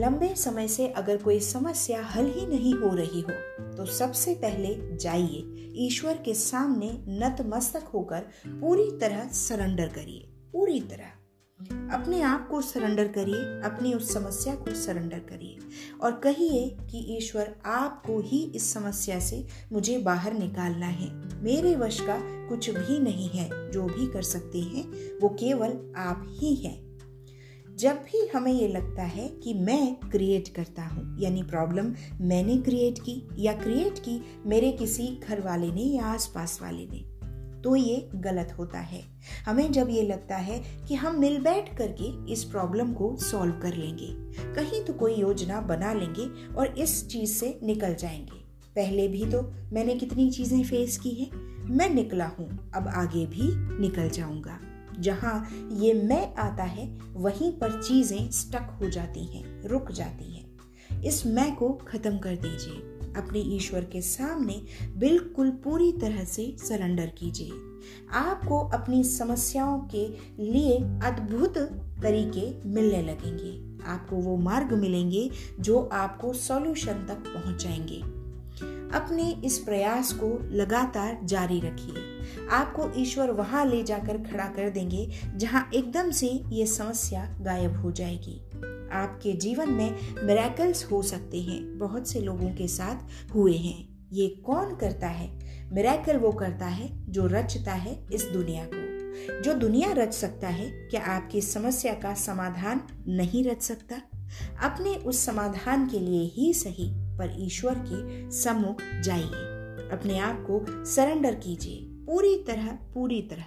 लंबे समय से अगर कोई समस्या हल ही नहीं हो रही हो तो सबसे पहले जाइए, ईश्वर के सामने नतमस्तक होकर पूरी तरह सरेंडर करिए, पूरी तरह। अपने आप को सरेंडर करिए, अपनी उस समस्या को सरेंडर करिए और कहिए कि, ईश्वर, आपको ही इस समस्या से मुझे बाहर निकालना है। मेरे वश का कुछ भी नहीं है, जो भी कर सकते हैं, वो केवल आप ही हैं। जब भी हमें ये लगता है कि मैं क्रिएट करता हूँ, यानी प्रॉब्लम मैंने क्रिएट की या क्रिएट की मेरे किसी घर वाले ने या आसपास वाले ने तो ये गलत होता है। हमें जब ये लगता है कि हम मिल बैठ करके इस प्रॉब्लम को सॉल्व कर लेंगे, कहीं तो कोई योजना बना लेंगे और इस चीज़ से निकल जाएँगे। पहले भी तो मैंने कितनी चीज़ें फेस की है, मैं निकला हूँ, अब आगे भी निकल जाऊँगा। जहाँ ये मैं आता है, वहीं पर चीज़ें स्टक हो जाती हैं, रुक जाती हैं। इस मैं को खत्म कर दीजिए। अपने ईश्वर के सामने बिल्कुल पूरी तरह से सरेंडर कीजिए। आपको अपनी समस्याओं के लिए अद्भुत तरीके मिलने लगेंगे। आपको वो मार्ग मिलेंगे जो आपको सॉल्यूशन तक पहुंचाएँगे। अपने इस प्रयास को लगातार जारी रखिए। आपको ईश्वर वहाँ ले जाकर खड़ा कर देंगे, जहाँ एकदम से ये समस्या गायब हो जाएगी। आपके जीवन में मेरेकल्स हो सकते हैं, बहुत से लोगों के साथ हुए हैं। ये कौन करता है? मेरेकल वो करता है जो रचता है इस दुनिया को। जो दुनिया रच सकता है, क्या आपकी समस्या का समाधान नहीं रच सकता? अपने उस समाधान के लिए ही सही, पर ईश्वर के सम्मुख जाइए। अपने आप को सरेंडर कीजिए। पूरी तरह पूरी तरह।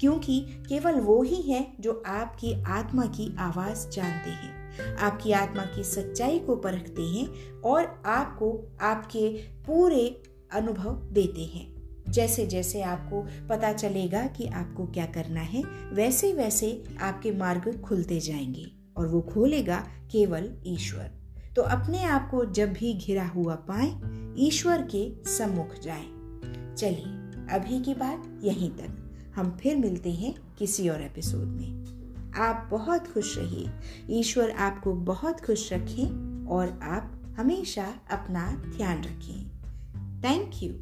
क्योंकि केवल वो ही है जो आपकी आत्मा की आवाज़ जानते हैं। आपकी आत्मा की सच्चाई को परखते हैं और आपको आपके पूरे अनुभव देते हैं। जैसे जैसे आपको पता चलेगा कि आपको क्या करना है, वैसे वैसे आपके मार्ग खुलते जाएँगे और वो खोलेगा केवल ईश्वर। तो अपने आप को जब भी घिरा हुआ पाए, ईश्वर के सम्मुख जाए। चलिए अभी की बात यहीं तक। हम फिर मिलते हैं किसी और एपिसोड में। आप बहुत खुश रहिए। ईश्वर आपको बहुत खुश रखें और आप हमेशा अपना ध्यान रखें। Thank you